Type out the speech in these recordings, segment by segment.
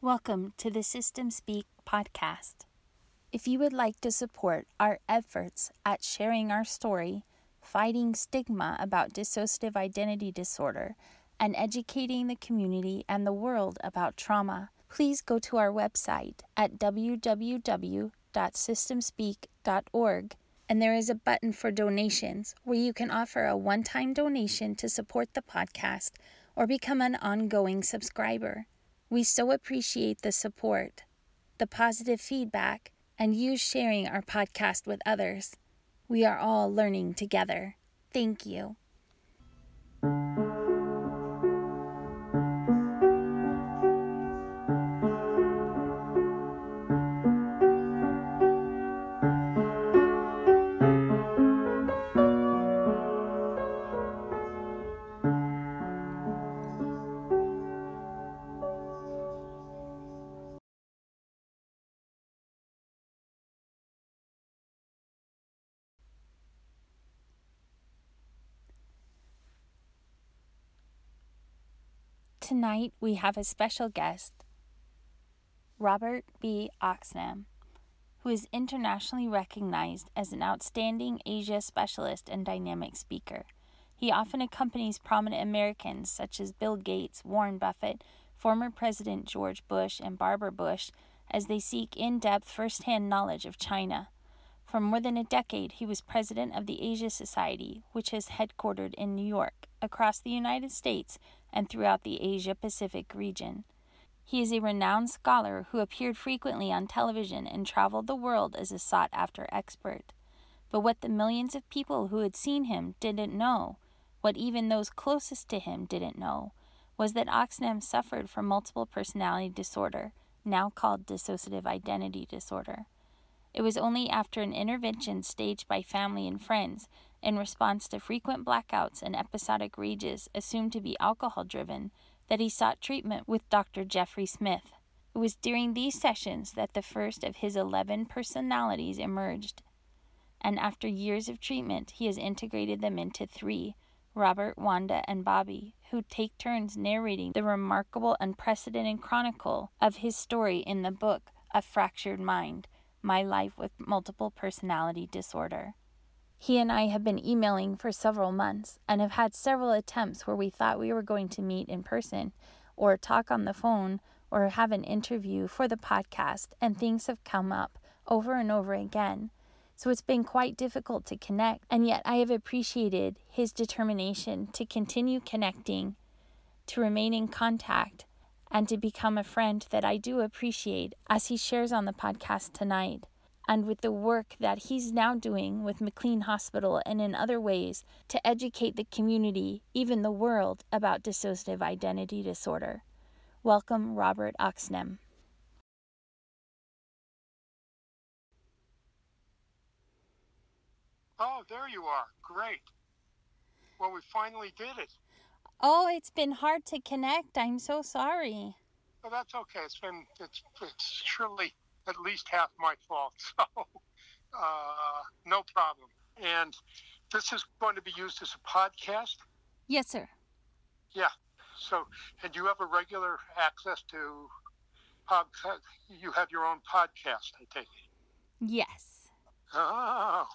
Welcome to the System Speak podcast. If you would like to support our efforts at sharing our story, fighting stigma about dissociative identity disorder, and educating the community and the world about trauma, please go to our website at www.systemspeak.org and there is a button for donations where you can offer a one time donation to support the podcast or become an ongoing subscriber. We so appreciate the support, the positive feedback, and you sharing our podcast with others. We are all learning together. Thank you. Tonight we have a special guest, Robert B. Oxnam, who is internationally recognized as an outstanding Asia specialist and dynamic speaker. He often accompanies prominent Americans such as Bill Gates, Warren Buffett, former President George Bush, and Barbara Bush as they seek in depth first hand knowledge of China. For more than a decade, he was president of the Asia Society, which is headquartered in New York, across the United States, and throughout the Asia Pacific region. He is a renowned scholar who appeared frequently on television and traveled the world as a sought after expert. But what the millions of people who had seen him didn't know, what even those closest to him didn't know, was that Oxnam suffered from multiple personality disorder, now called dissociative identity disorder. It was only after an intervention staged by family and friends in response to frequent blackouts and episodic rages assumed to be alcohol driven that he sought treatment with Dr. Jeffrey Smith. It was during these sessions that the first of his 11 personalities emerged. And after years of treatment, he has integrated them into three Robert, Wanda, and Bobby, who take turns narrating the remarkable, unprecedented chronicle of his story in the book A Fractured Mind my life with multiple personality disorder. He and I have been emailing for several months and have had several attempts where we thought we were going to meet in person or talk on the phone or have an interview for the podcast, and things have come up over and over again. So it's been quite difficult to connect, and yet I have appreciated his determination to continue connecting, to remain in contact, and to become a friend that I do appreciate as he shares on the podcast tonight and with the work that he's now doing with McLean Hospital and in other ways to educate the community, even the world, about dissociative identity disorder. Welcome, Robert Oxnam. Oh, there you are. Great. Well, we finally did it. Oh, it's been hard to connect. I'm so sorry. Well, that's okay. It's been it's it's surely at least half my fault. So, uh, no problem. And this is going to be used as a podcast. Yes, sir. Yeah. So, and you have a regular access to podcast. You have your own podcast, I take it. Yes. Oh,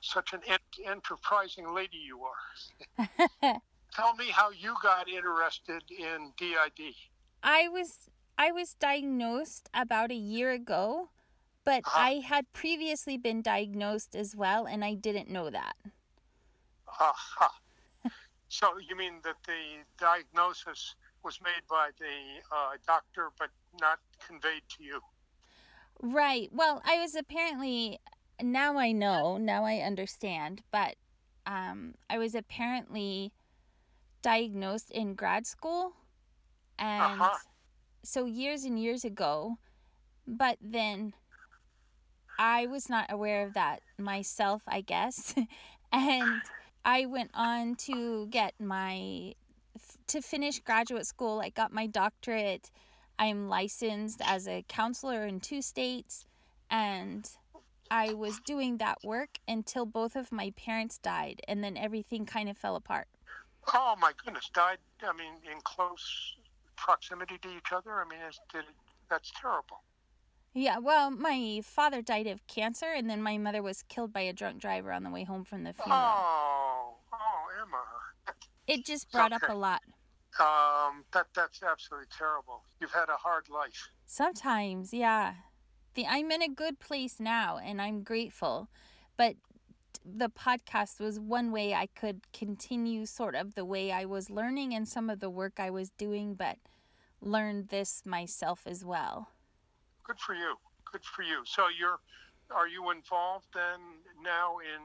such an enterprising lady you are. tell me how you got interested in DID. I was I was diagnosed about a year ago, but uh-huh. I had previously been diagnosed as well, and I didn't know that. Uh-huh. so you mean that the diagnosis was made by the uh, doctor, but not conveyed to you? Right. Well, I was apparently now I know, now I understand, but um, I was apparently diagnosed in grad school and uh-huh. So years and years ago but then i was not aware of that myself i guess. And i went on to get my to finish graduate school. I got my doctorate. I'm licensed as a counselor in two states and i was doing that work until both of my parents died and then everything kind of fell apart. Oh my goodness, died. I mean, in close proximity to each other? I mean, did, that's terrible. Yeah, well, my father died of cancer, and then my mother was killed by a drunk driver on the way home from the funeral. Oh, oh, Emma. It just brought okay. up a lot. Um, that that's absolutely terrible. You've had a hard life. Sometimes, yeah. The I'm in a good place now, and I'm grateful. But the podcast was one way I could continue sort of the way I was learning and some of the work I was doing, but learned this myself as well. Good for you. Good for you. So you're are you involved then now in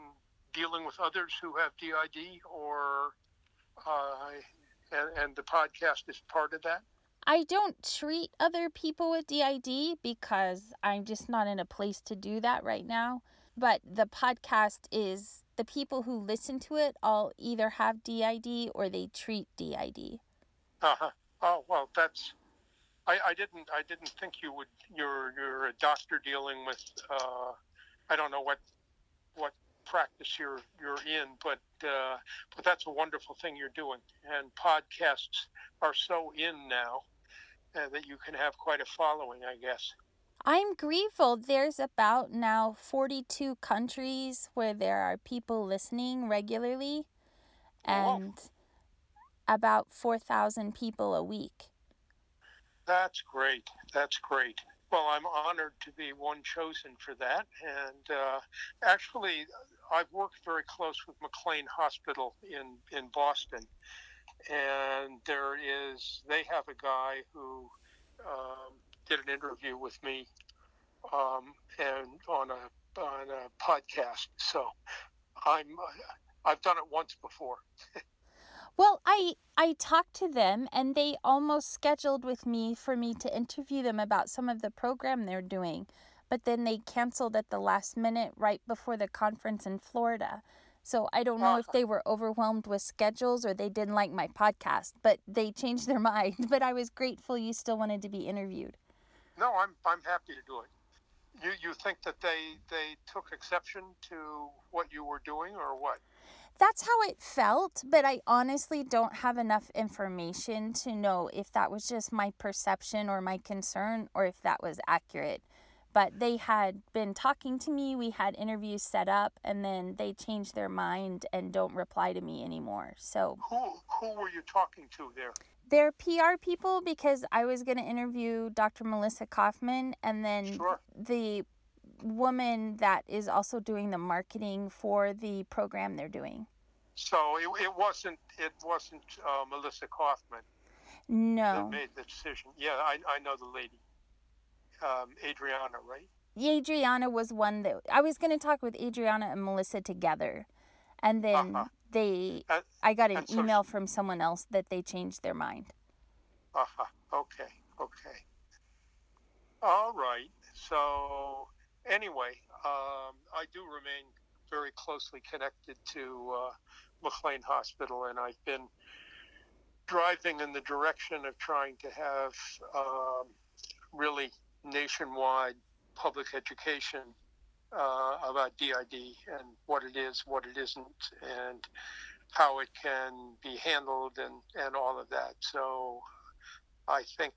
dealing with others who have DID or uh, and, and the podcast is part of that? I don't treat other people with DID because I'm just not in a place to do that right now. But the podcast is the people who listen to it all either have DID or they treat DID. Uh huh. Oh well, that's. I, I didn't. I didn't think you would. You're you're a doctor dealing with. Uh, I don't know what what practice you're you're in, but uh, but that's a wonderful thing you're doing. And podcasts are so in now uh, that you can have quite a following, I guess. I'm grateful. There's about now 42 countries where there are people listening regularly, and Whoa. about 4,000 people a week. That's great. That's great. Well, I'm honored to be one chosen for that. And uh, actually, I've worked very close with McLean Hospital in, in Boston. And there is, they have a guy who um, did an interview with me um, and on a, on a podcast. So I'm, I've done it once before. Well, I I talked to them and they almost scheduled with me for me to interview them about some of the program they're doing, but then they canceled at the last minute right before the conference in Florida. So I don't know if they were overwhelmed with schedules or they didn't like my podcast, but they changed their mind. But I was grateful you still wanted to be interviewed. No, I'm I'm happy to do it. You you think that they they took exception to what you were doing or what? That's how it felt, but I honestly don't have enough information to know if that was just my perception or my concern or if that was accurate. But they had been talking to me, we had interviews set up, and then they changed their mind and don't reply to me anymore. So, Who who were you talking to there? They're PR people because I was going to interview Dr. Milissa Kaufman and then Sure. the woman that is also doing the marketing for the program they're doing. So it, it wasn't it wasn't uh, Milissa Kaufman No. that made the decision. Yeah, I, I know the lady, um, Adriana, right? Adriana was one that I was going to talk with Adriana and Milissa together. And then Uh-huh. they Uh, I got an and so- email from someone else that they changed their mind. Uh-huh. Okay. Okay. All right. So anyway, um, I do remain very closely connected to uh, McLean Hospital, and I've been driving in the direction of trying to have um, really nationwide public education uh, about DID and what it is, what it isn't, and how it can be handled and, and all of that. So I think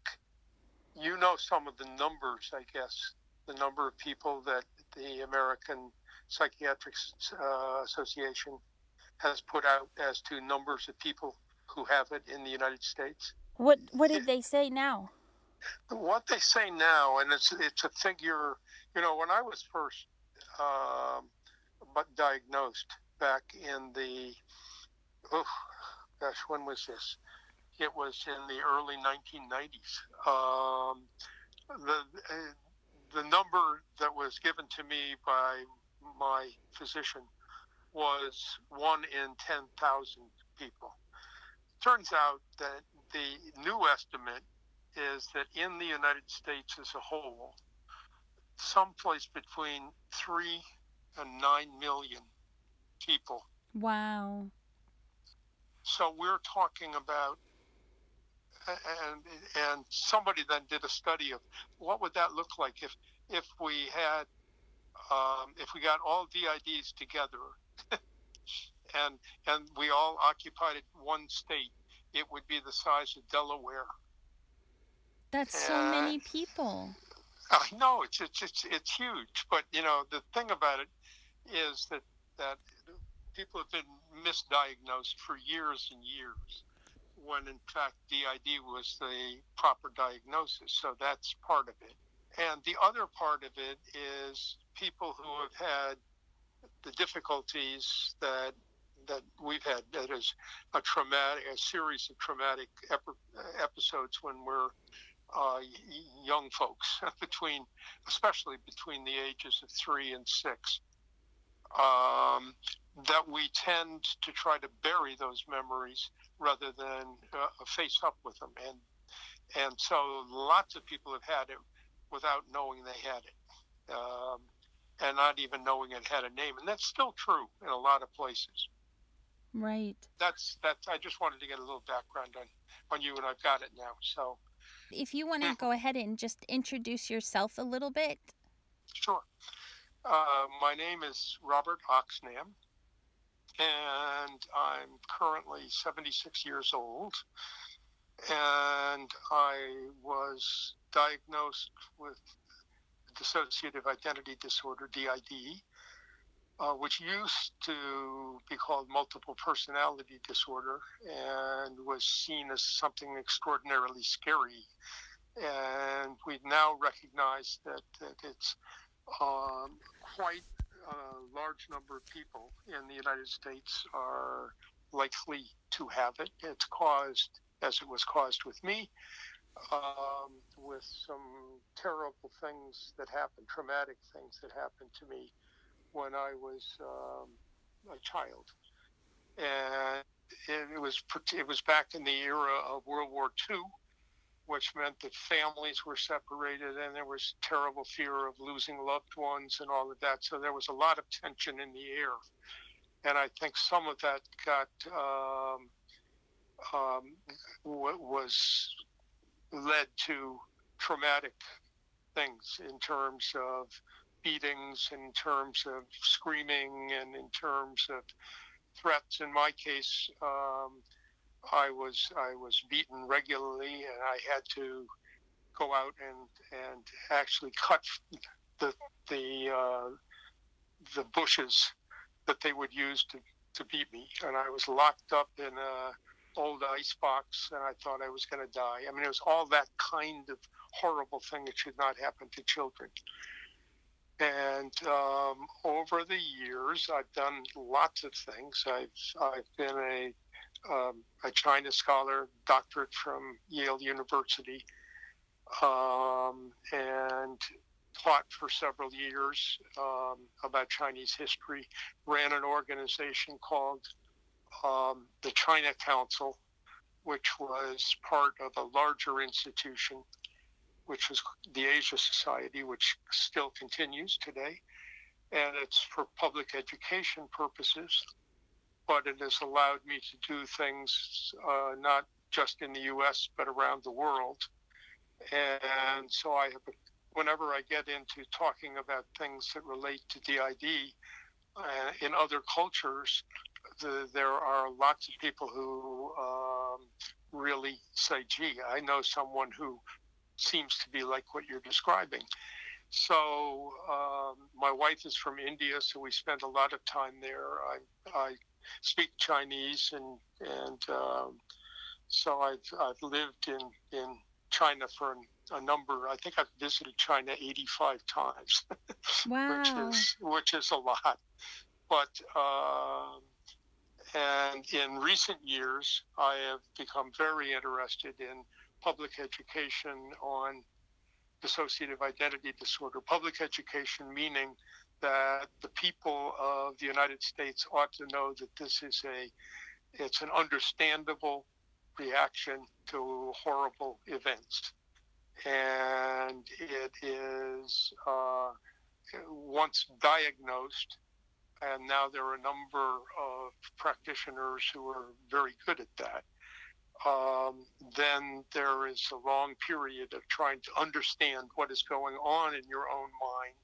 you know some of the numbers, I guess, the number of people that the American Psychiatric uh, Association has put out as to numbers of people who have it in the United States. What what did they say now? What they say now, and it's it's a figure. You know, when I was first but diagnosed back in the, oh, gosh, when was this? It was in the early 1990s. Um, the the number that was given to me by my physician was one in 10,000 people. Turns out that the new estimate is that in the United States as a whole, someplace between three and nine million people. Wow. So we're talking about, and and somebody then did a study of what would that look like if if we had um, if we got all DIDs together, and and we all occupied one state, it would be the size of Delaware, That's so many people. I know it's, it's it's it's huge, but you know the thing about it is that that people have been misdiagnosed for years and years, when in fact DID was the proper diagnosis. So that's part of it. And the other part of it is people who have had the difficulties that that we've had. That is a traumatic, a series of traumatic episodes when we're uh, young folks, between, especially between the ages of three and six. Um, that we tend to try to bury those memories rather than uh, face up with them, and and so lots of people have had it without knowing they had it, um, and not even knowing it had a name, and that's still true in a lot of places. Right. That's that's. I just wanted to get a little background on on you, and I've got it now. So if you want to go ahead and just introduce yourself a little bit. Sure. Uh, my name is Robert Oxnam, and I'm currently 76 years old. And I was diagnosed with dissociative identity disorder, DID, uh, which used to be called multiple personality disorder and was seen as something extraordinarily scary. And we now recognize that, that it's um, quite a large number of people in the United States are likely to have it. It's caused, as it was caused with me, um, with some terrible things that happened, traumatic things that happened to me when I was um, a child, and it, it, was it was back in the era of World War II, which meant that families were separated and there was terrible fear of losing loved ones and all of that. So there was a lot of tension in the air, and I think some of that got um, um, was led to traumatic things in terms of beatings, in terms of screaming, and in terms of threats. In my case, um, I was I was beaten regularly, and I had to go out and and actually cut the the uh, the bushes that they would use to, to beat me, and I was locked up in a old ice box, and I thought I was going to die. I mean, it was all that kind of horrible thing that should not happen to children. And um, over the years, I've done lots of things. I've I've been a um, a China scholar, doctorate from Yale University, um, and taught for several years um, about Chinese history. Ran an organization called um, the China Council, which was part of a larger institution which was the Asia Society, which still continues today. And it's for public education purposes, but it has allowed me to do things uh, not just in the US, but around the world. And so I have, whenever I get into talking about things that relate to DID uh, in other cultures, the, there are lots of people who um, really say, gee, I know someone who seems to be like what you're describing. So um, my wife is from India, so we spent a lot of time there. I, I speak Chinese, and and um, so I've I've lived in in China for a number. I think I've visited China 85 times, wow. which is which is a lot. But um, and in recent years, I have become very interested in public education on dissociative identity disorder. Public education meaning that the people of the United States ought to know that this is a it's an understandable reaction to horrible events, and it is uh, once diagnosed. And now there are a number of practitioners who are very good at that um, then there is a long period of trying to understand what is going on in your own mind.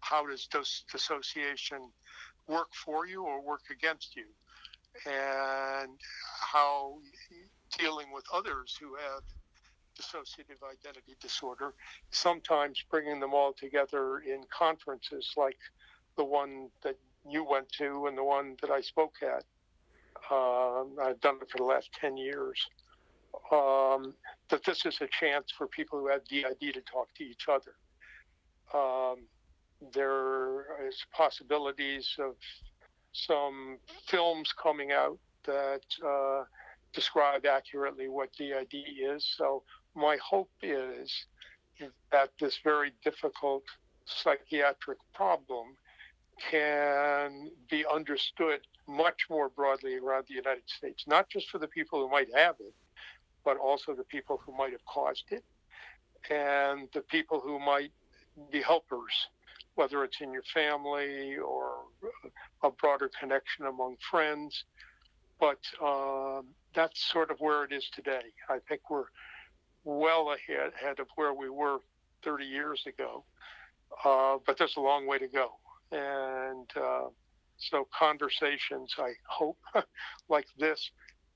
How does dis- dissociation work for you or work against you? And how dealing with others who have dissociative identity disorder, sometimes bringing them all together in conferences like the one that you went to and the one that I spoke at. Um, I've done it for the last 10 years. Um, that this is a chance for people who have DID to talk to each other. Um, there is possibilities of some films coming out that uh, describe accurately what DID is. So my hope is that this very difficult psychiatric problem can be understood much more broadly around the United States, not just for the people who might have it, but also the people who might have caused it and the people who might be helpers, whether it's in your family or a broader connection among friends. But um, that's sort of where it is today. I think we're well ahead, ahead of where we were 30 years ago, uh, but there's a long way to go. And uh, so, conversations, I hope, like this,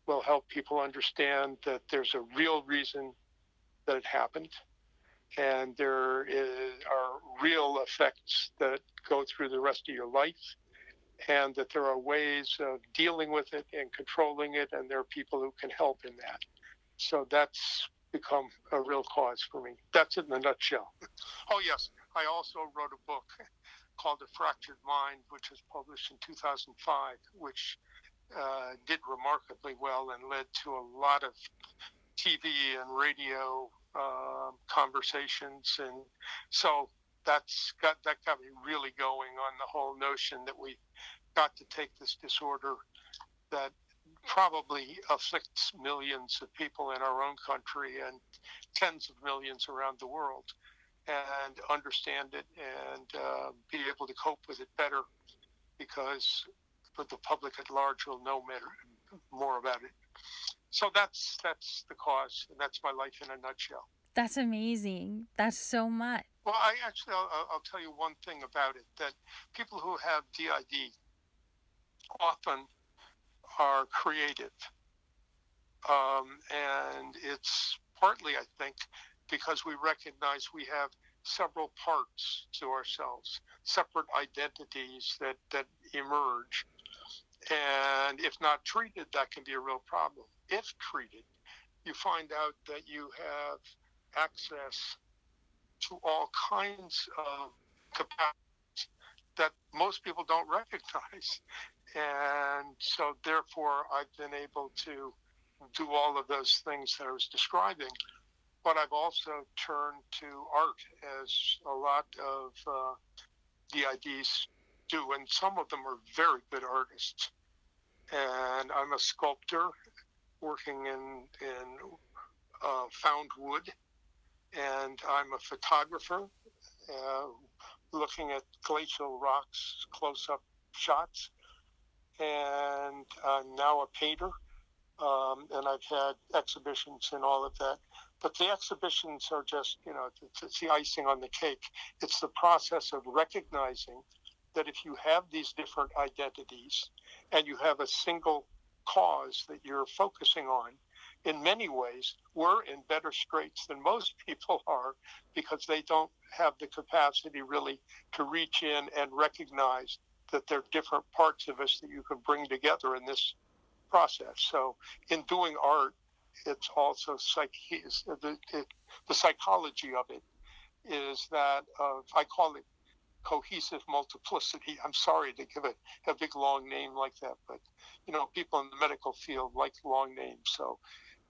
will help people understand that there's a real reason that it happened. And there is, are real effects that go through the rest of your life, and that there are ways of dealing with it and controlling it, and there are people who can help in that. So that's become a real cause for me. That's it in a nutshell. Oh, yes. I also wrote a book called The Fractured Mind, which was published in 2005, which uh, did remarkably well and led to a lot of TV and radio uh, conversations. And so that's got that got me really going on the whole notion that we got to take this disorder that probably afflicts millions of people in our own country and tens of millions around the world and understand it and uh, be able to cope with it better because the public at large will know more about it. So that's that's the cause, and that's my life in a nutshell. That's amazing. That's so much. Well, I actually I'll, I'll tell you one thing about it that people who have DID often are creative, um, and it's partly I think because we recognize we have several parts to ourselves, separate identities that, that emerge. And if not treated, that can be a real problem. If treated, you find out that you have access to all kinds of capacities that most people don't recognize. And so, therefore, I've been able to do all of those things that I was describing but I've also turned to art as a lot of uh, DIDs do, and some of them are very good artists. And I'm a sculptor working in in uh, found wood, and I'm a photographer uh, looking at glacial rocks, close-up shots, and I'm now a painter. Um, and I've had exhibitions and all of that. But the exhibitions are just, you know, it's, it's the icing on the cake. It's the process of recognizing that if you have these different identities and you have a single cause that you're focusing on, in many ways, we're in better straits than most people are because they don't have the capacity really to reach in and recognize that there are different parts of us that you can bring together in this process. So, in doing art, it's also psych the, it, the psychology of it is that uh, I call it cohesive multiplicity. I'm sorry to give it a big long name like that, but you know, people in the medical field like long names. So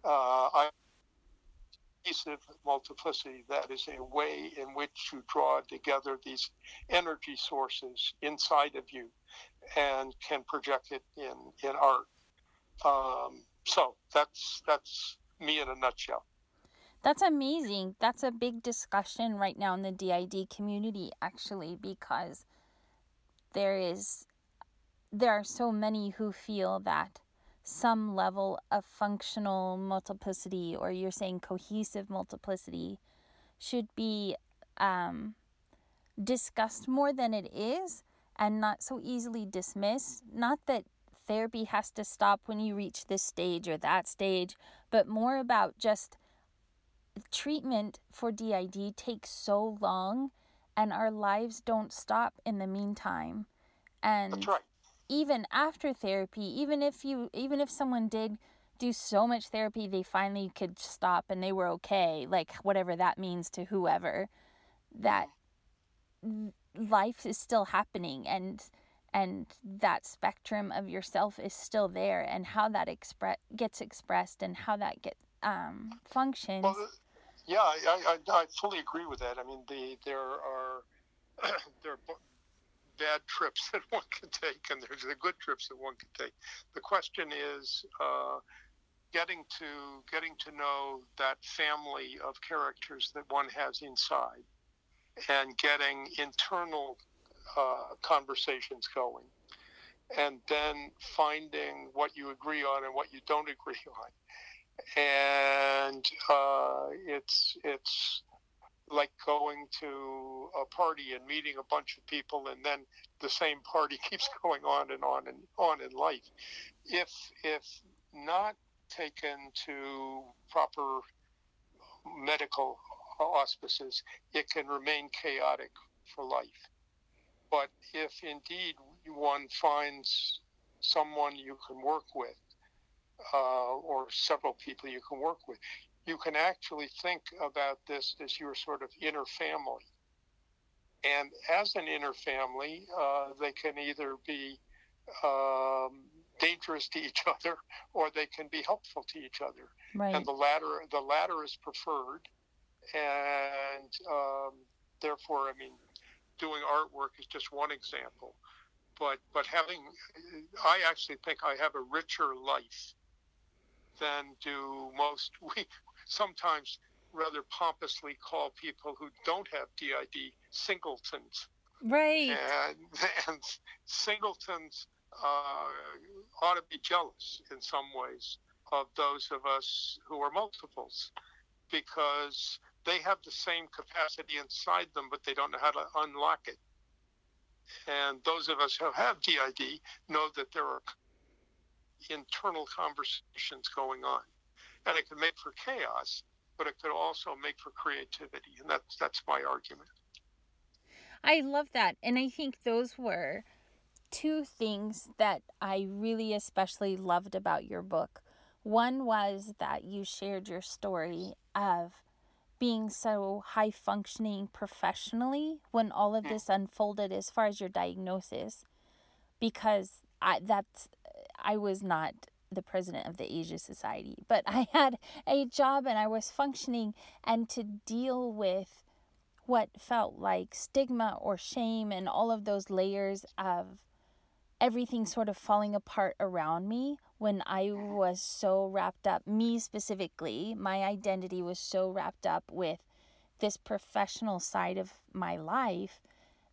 uh, I cohesive multiplicity that is a way in which you draw together these energy sources inside of you and can project it in in art. Um, so that's that's me in a nutshell. That's amazing. That's a big discussion right now in the DID community actually because there is there are so many who feel that some level of functional multiplicity or you're saying cohesive multiplicity should be um, discussed more than it is and not so easily dismissed. Not that therapy has to stop when you reach this stage or that stage, but more about just treatment for DID takes so long and our lives don't stop in the meantime. And right. even after therapy, even if you even if someone did do so much therapy they finally could stop and they were okay, like whatever that means to whoever, that mm-hmm. life is still happening and and that spectrum of yourself is still there and how that expre- gets expressed and how that get um, functions Well, yeah, I, I, I fully agree with that. I mean, the there are there are bad trips that one can take, and there's the good trips that one can take. The question is uh, getting to getting to know that family of characters that one has inside, and getting internal uh, conversations going, and then finding what you agree on and what you don't agree on and uh, it's it's like going to a party and meeting a bunch of people, and then the same party keeps going on and on and on in life. If if not taken to proper medical auspices, it can remain chaotic for life. But if indeed one finds someone you can work with uh, or several people you can work with, you can actually think about this as your sort of inner family. And as an inner family, uh, they can either be um, dangerous to each other or they can be helpful to each other. right And the latter, the latter is preferred. And um, therefore, I mean, doing artwork is just one example. But but having, I actually think I have a richer life than do most. We sometimes rather pompously call people who don't have DID singletons, right and, and singletons uh, ought to be jealous in some ways of those of us who are multiples, because they have the same capacity inside them, but they don't know how to unlock it. And those of us who have DID know that there are internal conversations going on. And it can make for chaos, but it could also make for creativity. And that's that's my argument. I love that. And I think those were two things that I really especially loved about your book. One was that you shared your story of being so high functioning professionally when all of this unfolded as far as your diagnosis because I that's I was not the president of the Asia Society, but I had a job and I was functioning and to deal with what felt like stigma or shame and all of those layers of everything sort of falling apart around me when I was so wrapped up, me specifically, my identity was so wrapped up with this professional side of my life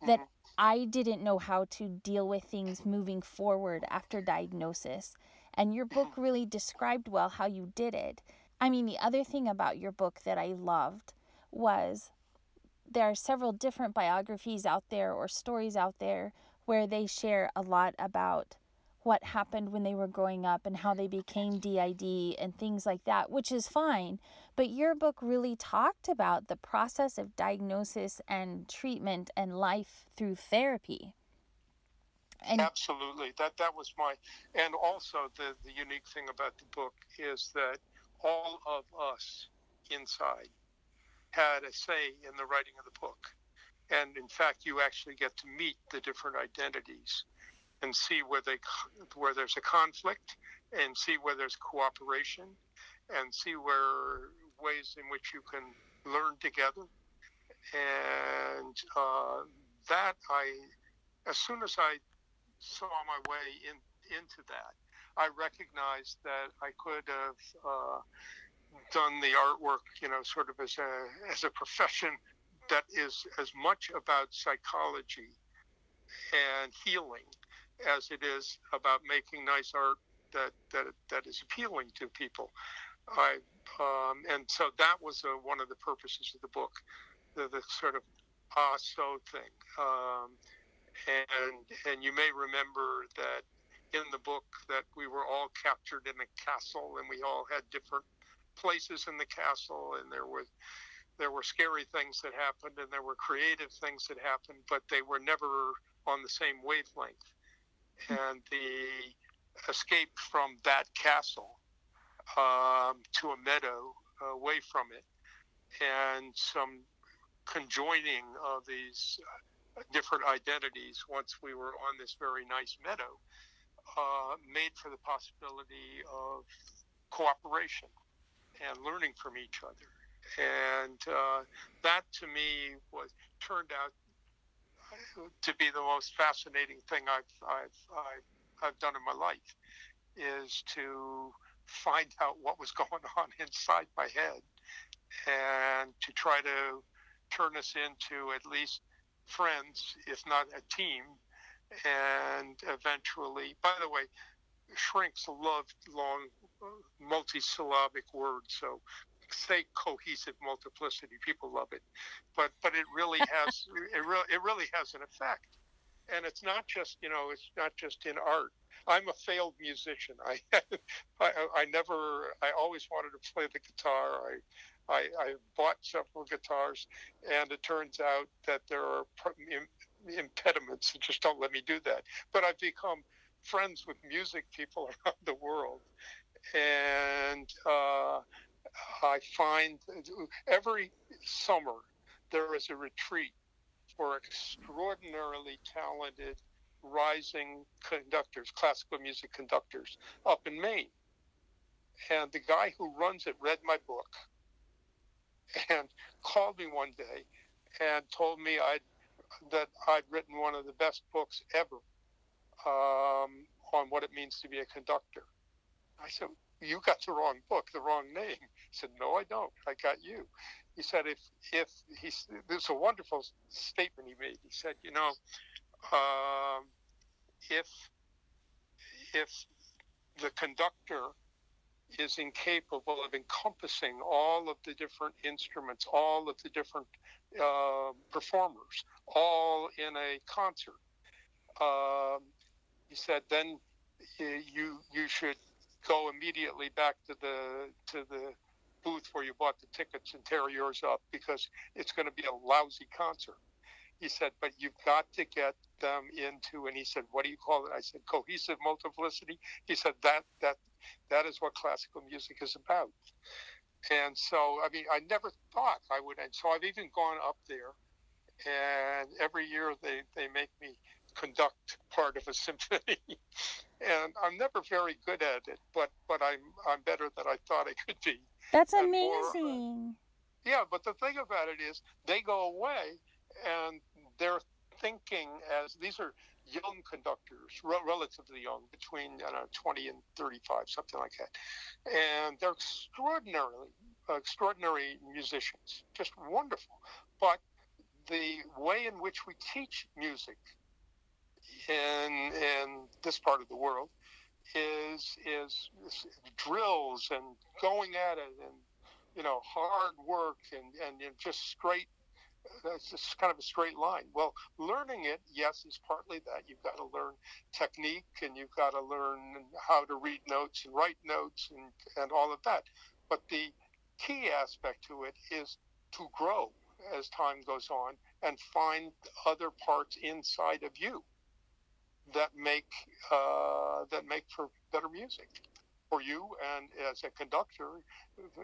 that mm-hmm. I didn't know how to deal with things moving forward after diagnosis. And your book mm-hmm. really described well how you did it. I mean, the other thing about your book that I loved was there are several different biographies out there or stories out there where they share a lot about what happened when they were growing up and how they became DID and things like that, which is fine. But your book really talked about the process of diagnosis and treatment and life through therapy. And Absolutely. That that was my and also the, the unique thing about the book is that all of us inside had a say in the writing of the book. And in fact, you actually get to meet the different identities and see where they where there's a conflict and see where there's cooperation and see where ways in which you can learn together. And uh, that I, as soon as I saw my way in, into that, I recognized that I could have uh, done the artwork, you know, sort of as a as a profession that is as much about psychology and healing as it is about making nice art that that that is appealing to people. I um, and so that was uh, one of the purposes of the book, the, the sort of ah so thing. Um, and and you may remember that in the book that we were all captured in a castle and we all had different places in the castle, and there were there were scary things that happened, and there were creative things that happened, but they were never on the same wavelength. And the escape from that castle um, to a meadow away from it, and some conjoining of these uh, different identities once we were on this very nice meadow uh, made for the possibility of cooperation and learning from each other. And uh, that to me was turned out to be the most fascinating thing I've, I've, I've, I've done in my life is to find out what was going on inside my head and to try to turn us into at least friends, if not a team. And eventually, by the way, shrinks love long multisyllabic words. So say cohesive multiplicity. People love it, but but it really has it really it really has an effect, and it's not just you know it's not just in art. I'm a failed musician. I, I, I never, I always wanted to play the guitar. I, I, I bought several guitars, and it turns out that there are impediments that just don't let me do that. But I've become friends with music people around the world, and uh, I find every summer there is a retreat for extraordinarily talented rising conductors, classical music conductors, up in Maine. And the guy who runs it read my book and called me one day and told me I'd that I'd written one of the best books ever um, on what it means to be a conductor. I said, "You got the wrong book, the wrong name." He said, "No, I don't. I got you." He said, "If if he's there's a wonderful statement he made. He said, you know, um, if if the conductor is incapable of encompassing all of the different instruments, all of the different uh, performers, all in a concert. Um, he said, then you you should go immediately back to the to the booth where you bought the tickets and tear yours up because it's going to be a lousy concert. He said, but you've got to get them into, and he said, what do you call it? I said, cohesive multiplicity. He said, that, that, that is what classical music is about. And so, I mean, I never thought I would. And so I've even gone up there, and every year they, they make me conduct part of a symphony. and I'm never very good at it, but but I'm I'm better than I thought I could be. That's amazing. Yeah, but the thing about it is they go away and they're thinking as these are young conductors, re- relatively young, between you know, 20 and 35, something like that. And they're extraordinarily, extraordinary musicians, just wonderful. But the way in which we teach music in, in this part of the world is, is, drills and going at it and, you know, hard work and, and, and just straight that's just kind of a straight line. Well, learning it, yes, is partly that. You've got to learn technique and you've got to learn how to read notes and write notes and, and all of that. But the key aspect to it is to grow as time goes on and find other parts inside of you that make uh, that make for better music for you and as a conductor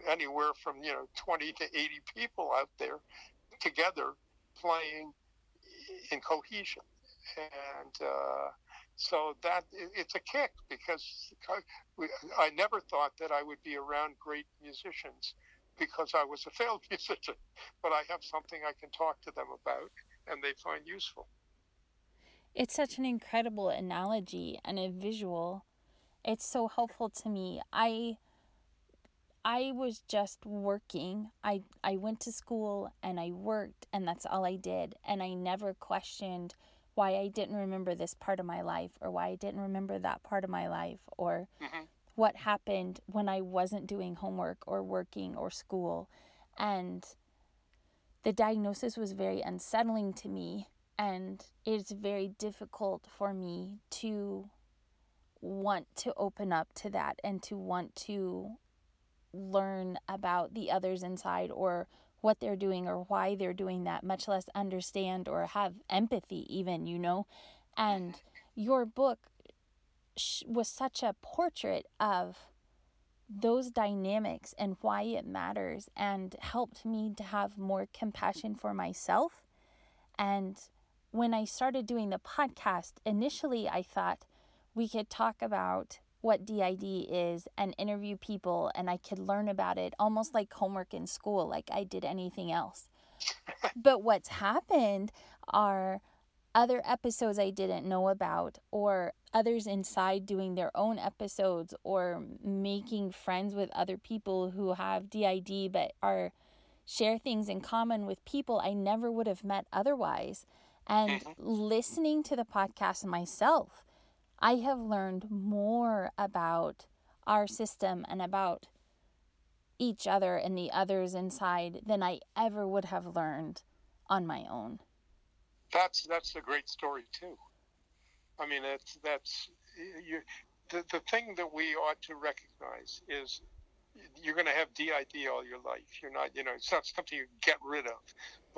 anywhere from you know 20 to 80 people out there together playing in cohesion. And uh, so that it's a kick because I never thought that I would be around great musicians because I was a failed musician, but I have something I can talk to them about and they find useful. It's such an incredible analogy and a visual. It's so helpful to me. I I was just working. I I went to school and I worked and that's all I did and I never questioned why I didn't remember this part of my life or why I didn't remember that part of my life or mm-hmm. what happened when I wasn't doing homework or working or school and the diagnosis was very unsettling to me and it's very difficult for me to want to open up to that and to want to learn about the others inside or what they're doing or why they're doing that, much less understand or have empathy, even, you know. And your book was such a portrait of those dynamics and why it matters and helped me to have more compassion for myself. And when I started doing the podcast, initially I thought we could talk about what DID is and interview people and I could learn about it almost like homework in school, like I did anything else. but what's happened are other episodes I didn't know about, or others inside doing their own episodes, or making friends with other people who have DID but are share things in common with people I never would have met otherwise. And mm-hmm. listening to the podcast myself, I have learned more about our system and about each other and the others inside than I ever would have learned on my own. That's that's a great story too. I mean, that's that's you. The the thing that we ought to recognize is you're going to have DID all your life. You're not, you know, it's not something you get rid of,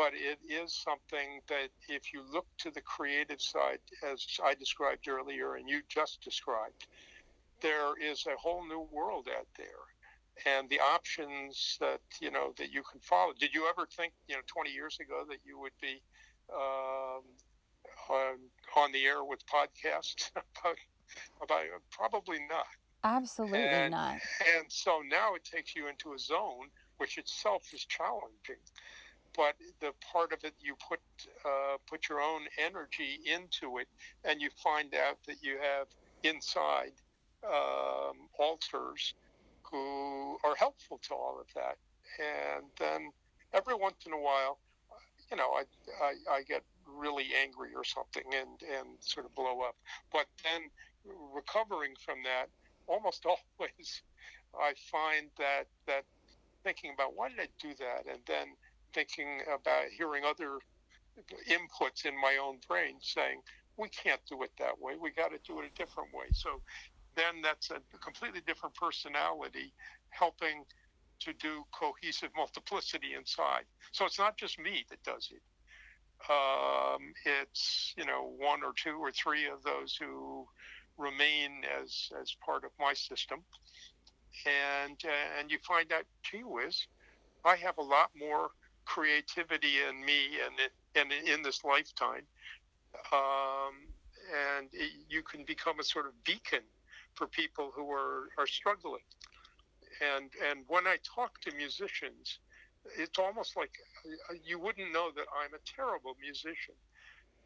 but it is something that if you look to the creative side, as I described earlier and you just described, there is a whole new world out there. And the options that you know that you can follow. Did you ever think, you know, 20 years ago that you would be um, on, on the air with podcasts? about, about probably not. Absolutely and, not. And so now it takes you into a zone which itself is challenging. But the part of it you put uh, put your own energy into it, and you find out that you have inside um, alters who are helpful to all of that. And then every once in a while, you know, I, I, I get really angry or something and, and sort of blow up. But then recovering from that, almost always I find that that thinking about why did I do that, and then thinking about hearing other inputs in my own brain saying we can't do it that way. We got to do it a different way. So then that's a completely different personality helping to do cohesive multiplicity inside. So it's not just me that does it. Um, it's you know one or two or three of those who remain as as part of my system, and and you find out, gee whiz, I have a lot more creativity in me and and in this lifetime, um, and it, you can become a sort of beacon for people who are are struggling. And and when I talk to musicians, it's almost like uh, you wouldn't know that I'm a terrible musician,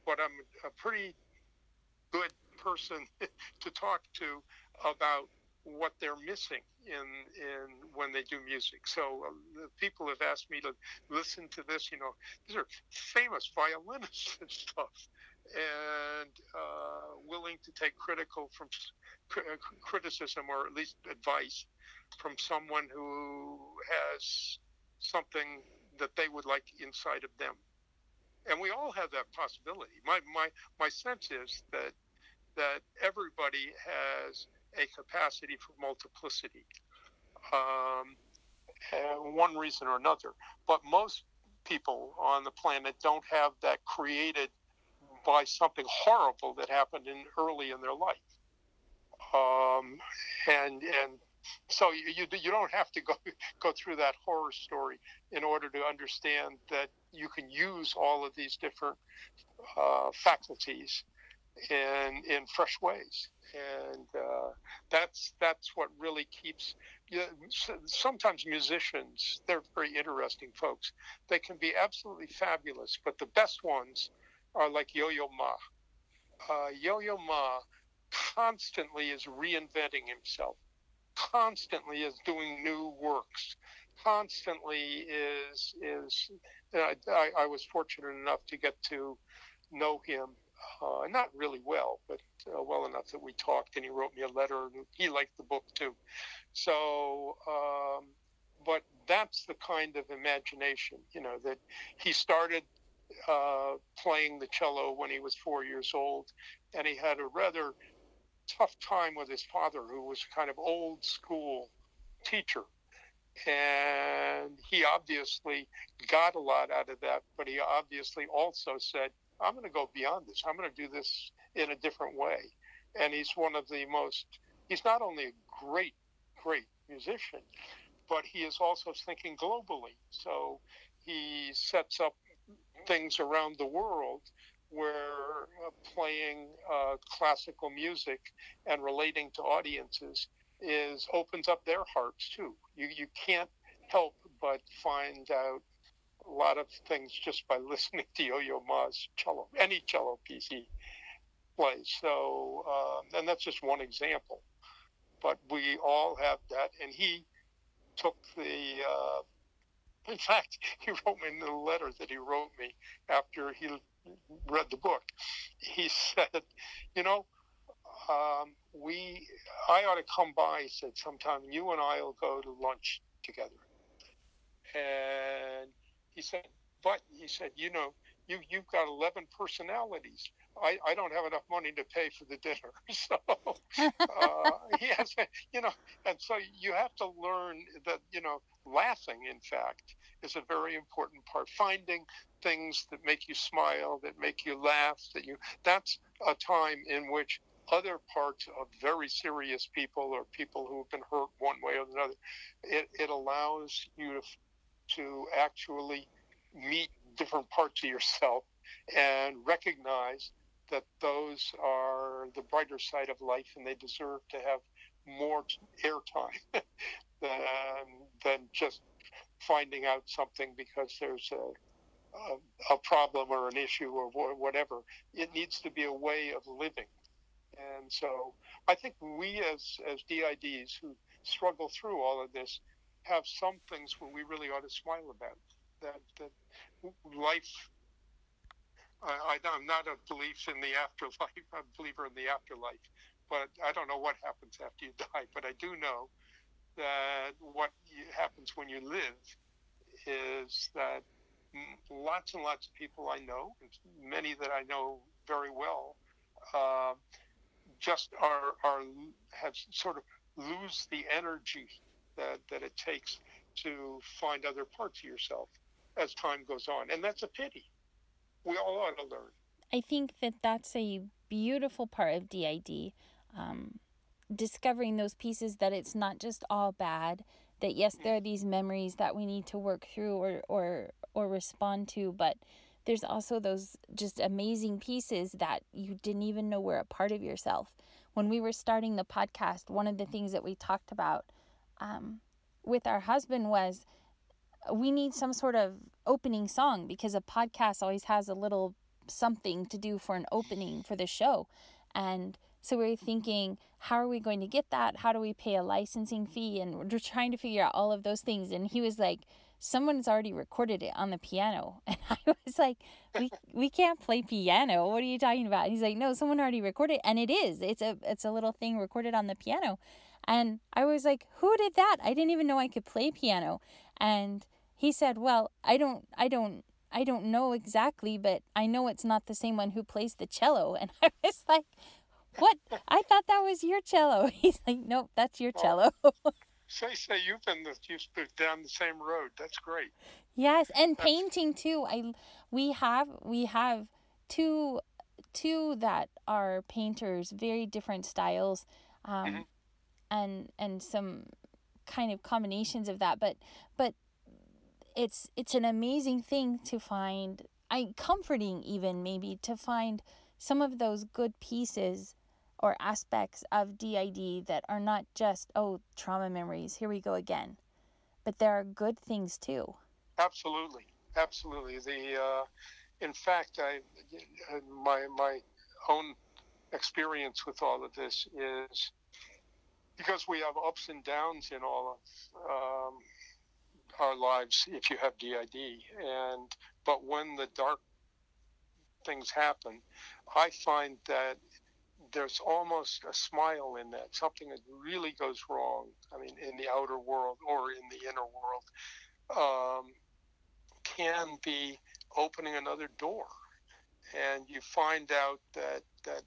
but I'm a pretty good person to talk to about what they're missing in in when they do music. So the people have asked me to listen to this. You know, these are famous violinists and stuff, and uh, willing to take critical from uh, criticism or at least advice from someone who has something that they would like inside of them. And we all have that possibility. My my my sense is that has a capacity for multiplicity, um, one reason or another. But most people on the planet don't have that created by something horrible that happened in early in their life. Um, and and so you, you you don't have to go go through that horror story in order to understand that you can use all of these different uh, faculties in in fresh ways, and uh, that's that's what really keeps. You know, sometimes musicians, they're very interesting folks. They can be absolutely fabulous, but the best ones are like Yo-Yo Ma. Uh, Yo-Yo Ma constantly is reinventing himself, constantly is doing new works, constantly is is. I, I was fortunate enough to get to know him uh, not really well, but uh, well enough that we talked, and he wrote me a letter, and he liked the book too. So, um, but that's the kind of imagination, you know, that he started uh, playing the cello when he was four years old, and he had a rather tough time with his father, who was kind of old school teacher, And he obviously got a lot out of that, but he obviously also said, I'm going to go beyond this. I'm going to do this in a different way. And he's one of the most, he's not only a great, great musician, but he is also thinking globally. So he sets up things around the world where uh, playing uh, classical music and relating to audiences is opens up their hearts too. You you can't help but find out a lot of things just by listening to Yo-Yo Ma's cello, any cello piece he plays. So, uh, and that's just one example. But we all have that, and he took the. Uh, in fact, he wrote me in the letter that he wrote me after he read the book. He said, "You know, um, we I ought to come by." He said, "Sometime you and I will go to lunch together." And he said, "But he said, you know, you you've got 11 personalities. I, I don't have enough money to pay for the dinner. So uh, he has, you know, and so you have to learn that, you know, laughing, in fact, is a very important part. Finding things that make you smile, that make you laugh, that you, that's a time in which other parts of very serious people or people who have been hurt one way or another, it, it allows you to, to actually meet different parts of yourself and recognize that those are the brighter side of life and they deserve to have more airtime than, than just finding out something because there's a, a, a, problem or an issue or whatever. It needs to be a way of living. And so I think we as, as DIDs who struggle through all of this have some things where we really ought to smile about. That, that life I, am not a believer in the afterlife. I'm a believer in the afterlife, but I don't know what happens after you die. But I do know that what happens when you live is that lots and lots of people I know, many that I know very well, uh, just are are have sort of lose the energy that that it takes to find other parts of yourself as time goes on, and that's a pity we all ought to learn. I think that that's a beautiful part of DID. Um, discovering those pieces that it's not just all bad, that yes, there are these memories that we need to work through or, or, or respond to, but there's also those just amazing pieces that you didn't even know were a part of yourself. When we were starting the podcast, one of the things that we talked about um, with our husband was we need some sort of opening song because a podcast always has a little something to do for an opening for the show. And so we are thinking, how are we going to get that? How do we pay a licensing fee? And we're trying to figure out all of those things. And he was like, someone's already recorded it on the piano. And I was like, we, we can't play piano. What are you talking about? And he's like, no, someone already recorded it. And it is, it's a, it's a little thing recorded on the piano. And I was like, who did that? I didn't even know I could play piano. And he said, "Well, I don't I don't I don't know exactly, but I know it's not the same one who plays the cello." And I was like, "What? I thought that was your cello." He's like, "Nope, that's your cello." say say you've been the, you've been down the same road. That's great. Yes, and that's... painting too. I we have we have two two that are painters, very different styles, um, mm-hmm. And and some kind of combinations of that. But but it's it's an amazing thing to find I comforting even maybe to find some of those good pieces or aspects of DID that are not just oh trauma memories here we go again but there are good things too absolutely absolutely the uh, in fact I my my own experience with all of this is because we have ups and downs in all of um, our lives if you have DID. And but when the dark things happen, I find that there's almost a smile in that. Something that really goes wrong. I mean, in the outer world or in the inner world, um, can be opening another door, and you find out that that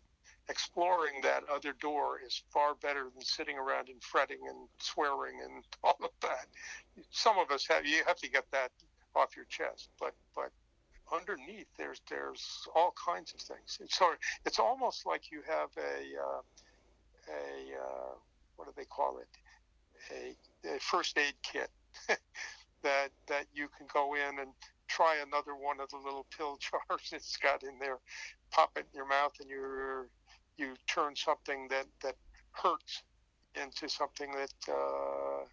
exploring that other door is far better than sitting around and fretting and swearing and all of that. Some of us have you have to get that off your chest, but but underneath there's there's all kinds of things. Sort it's almost like you have a uh, a uh, what do they call it a, a first aid kit that that you can go in and try another one of the little pill jars it's got in there, pop it in your mouth, and you you turn something that that hurts into something that uh,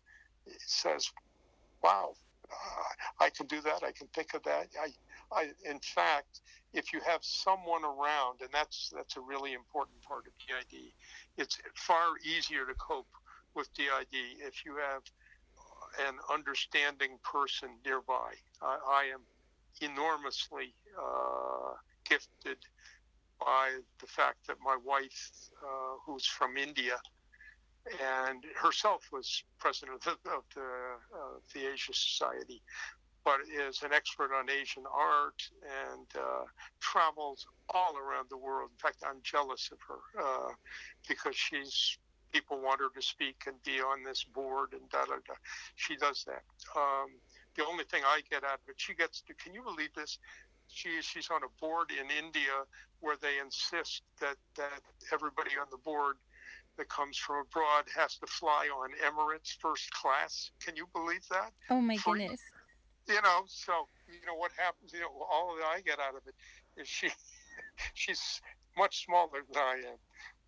says, "Wow, I can do that. I can think of that." I, I, in fact, if you have someone around, and that's that's a really important part of DID, it's far easier to cope with DID if you have an understanding person nearby. I, I am enormously uh, gifted by the fact that my wife, uh, who's from India, and herself was president of the, of the, uh, the Asia Society, but is an expert on Asian art and uh, travels all around the world. In fact, I'm jealous of her uh, because she's people want her to speak and be on this board and da da da. She does that. Um, the only thing I get out of it, she gets to. Can you believe this? She she's on a board in India where they insist that that everybody on the board that comes from abroad has to fly on Emirates first class. Can you believe that? Oh my Free. goodness. You know, so you know what happens. You know, all that I get out of it is she she's much smaller than I am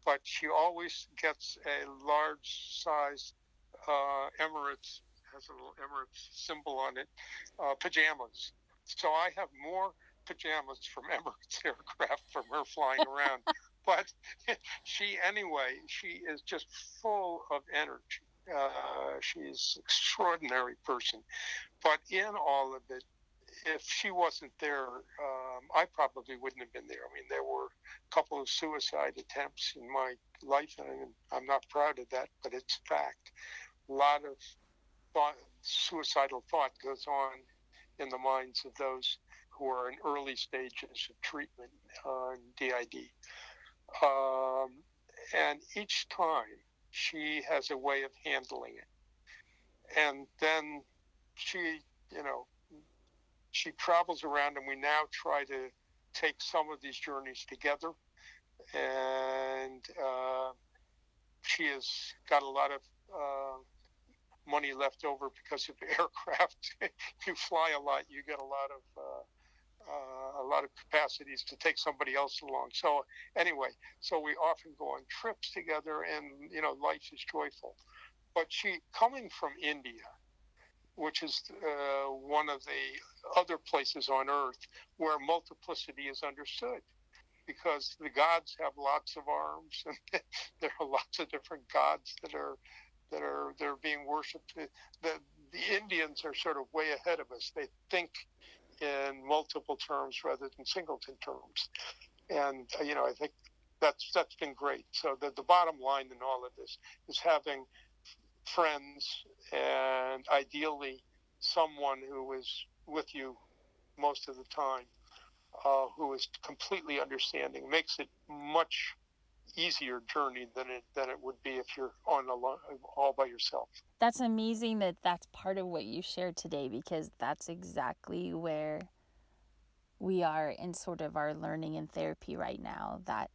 but she always gets a large size uh, Emirates has a little Emirates symbol on it uh, pajamas. So I have more pajamas from Emirates aircraft from her flying around. but she anyway, she is just full of energy. Uh, she's an extraordinary person. But in all of it, if she wasn't there, um, I probably wouldn't have been there. I mean, there were a couple of suicide attempts in my life, and I'm not proud of that, but it's fact. A lot of thought, suicidal thought goes on in the minds of those who are in early stages of treatment on DID. Um, and each time she has a way of handling it. And then she, you know, she travels around, and we now try to take some of these journeys together. And uh, she has got a lot of uh, money left over because of aircraft. you fly a lot, you get a lot of uh, of capacities to take somebody else along. So anyway, so we often go on trips together, and you know, life is joyful. But she coming from India which is uh, one of the other places on earth where multiplicity is understood because the gods have lots of arms and there are lots of different gods that are that are they're being worshipped the, the, the indians are sort of way ahead of us they think in multiple terms rather than singleton terms. And uh, you know i think that's that's been great. So the, the bottom line in all of this is having friends and ideally someone who is with you most of the time, uh, who is completely understanding, makes it much easier journey than it than it would be if you're on alone, all by yourself. That's amazing that that's part of what you shared today because that's exactly where we are in sort of our learning and therapy right now that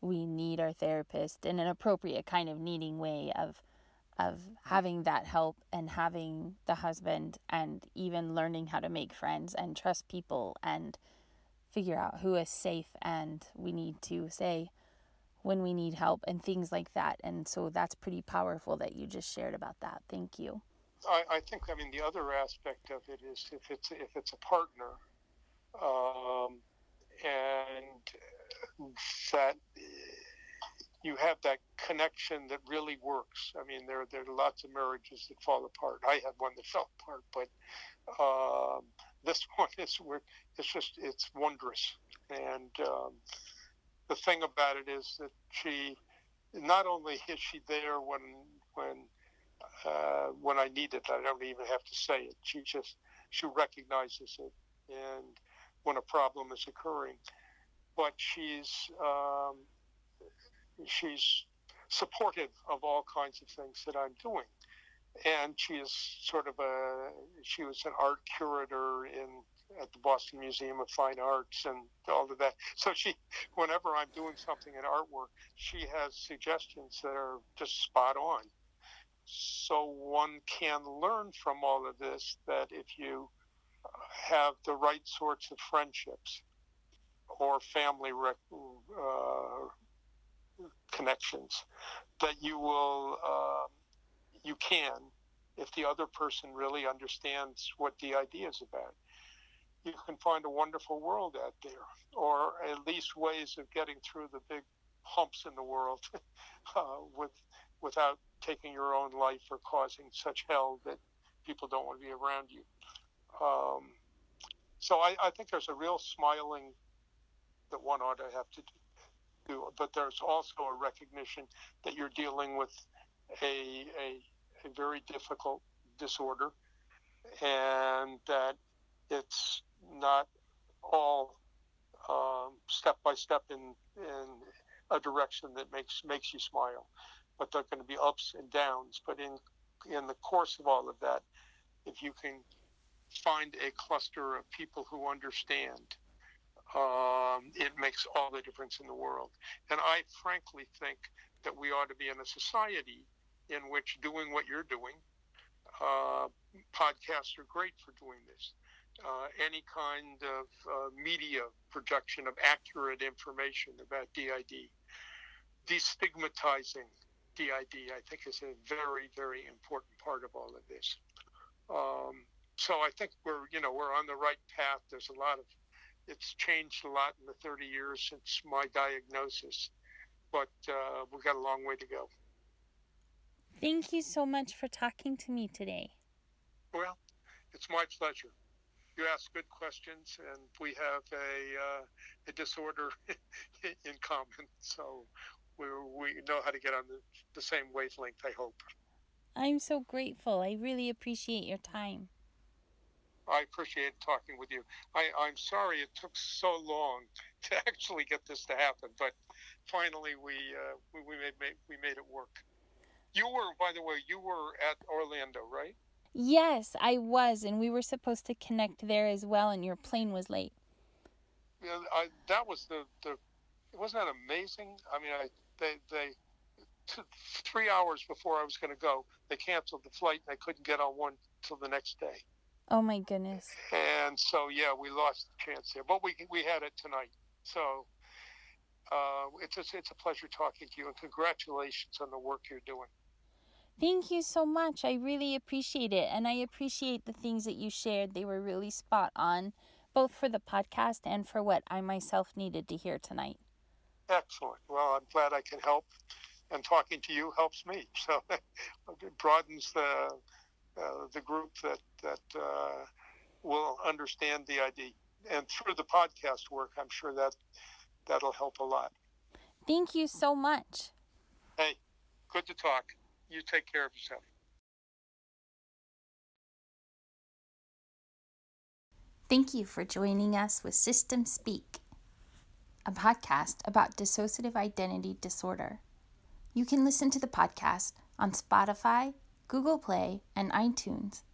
we need our therapist in an appropriate kind of needing way of of having that help and having the husband and even learning how to make friends and trust people and figure out who is safe and we need to say when we need help and things like that. And so that's pretty powerful that you just shared about that. Thank you. I, I think I mean the other aspect of it is if it's if it's a partner, um, and that you have that connection that really works. I mean, there there are lots of marriages that fall apart. I had one that fell apart, but um, this one is where it's just it's wondrous. And um, the thing about it is that she not only is she there when when uh, when I need it, I don't even have to say it. She just she recognizes it, and when a problem is occurring, but she's um, she's supportive of all kinds of things that I'm doing. And she is sort of a, she was an art curator in at the Boston Museum of Fine Arts and all of that. So she, whenever I'm doing something in artwork, she has suggestions that are just spot on. So one can learn from all of this that if you have the right sorts of friendships or family rec- uh, connections, that you will, uh, you can, if the other person really understands what the idea is about you can find a wonderful world out there, or at least ways of getting through the big humps in the world uh, with without taking your own life or causing such hell that people don't want to be around you. Um, so I, I, think there's a real smiling that one ought to have to do, but there's also a recognition that you're dealing with a, a, a very difficult disorder and that it's not all um, step by step in in a direction that makes makes you smile, but there are going to be ups and downs. But in in the course of all of that, if you can find a cluster of people who understand, um, it makes all the difference in the world. And I frankly think that we ought to be in a society in which doing what you're doing, uh, podcasts are great for doing this uh, any kind of uh, media projection of accurate information about DID. Destigmatizing DID, I think, is a very, very important part of all of this. Um, so I think we're, you know, we're on the right path. There's a lot of, it's changed a lot in the 30 years since my diagnosis, but uh, we've got a long way to go. Thank you so much for talking to me today. Well, it's my pleasure you ask good questions, and we have a uh, a disorder in common. So we we know how to get on the, the same wavelength. I hope. I'm so grateful. I really appreciate your time. I appreciate talking with you. I, I'm sorry it took so long to actually get this to happen, but finally we uh, we, we made we made it work. You were, by the way, you were at Orlando, right? Yes, I was, and we were supposed to connect there as well, and your plane was late. Yeah, I, that was the, the wasn't that amazing? I mean, I they they t- three hours before I was going to go, they canceled the flight, and I couldn't get on one till the next day. Oh my goodness! And so yeah, we lost the chance there, but we we had it tonight. So uh, it's a, it's a pleasure talking to you, and congratulations on the work you're doing. Thank you so much. I really appreciate it. And I appreciate the things that you shared. They were really spot on, both for the podcast and for what I myself needed to hear tonight. Excellent. Well, I'm glad I can help. And talking to you helps me. So it broadens the, uh, the group that, that uh, will understand the ID. And through the podcast work, I'm sure that that'll help a lot. Thank you so much. Hey, good to talk you take care of yourself. Thank you for joining us with System Speak, a podcast about dissociative identity disorder. You can listen to the podcast on Spotify, Google Play, and iTunes,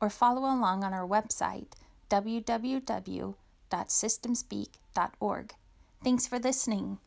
or follow along on our website, www.systemspeak.org. Thanks for listening.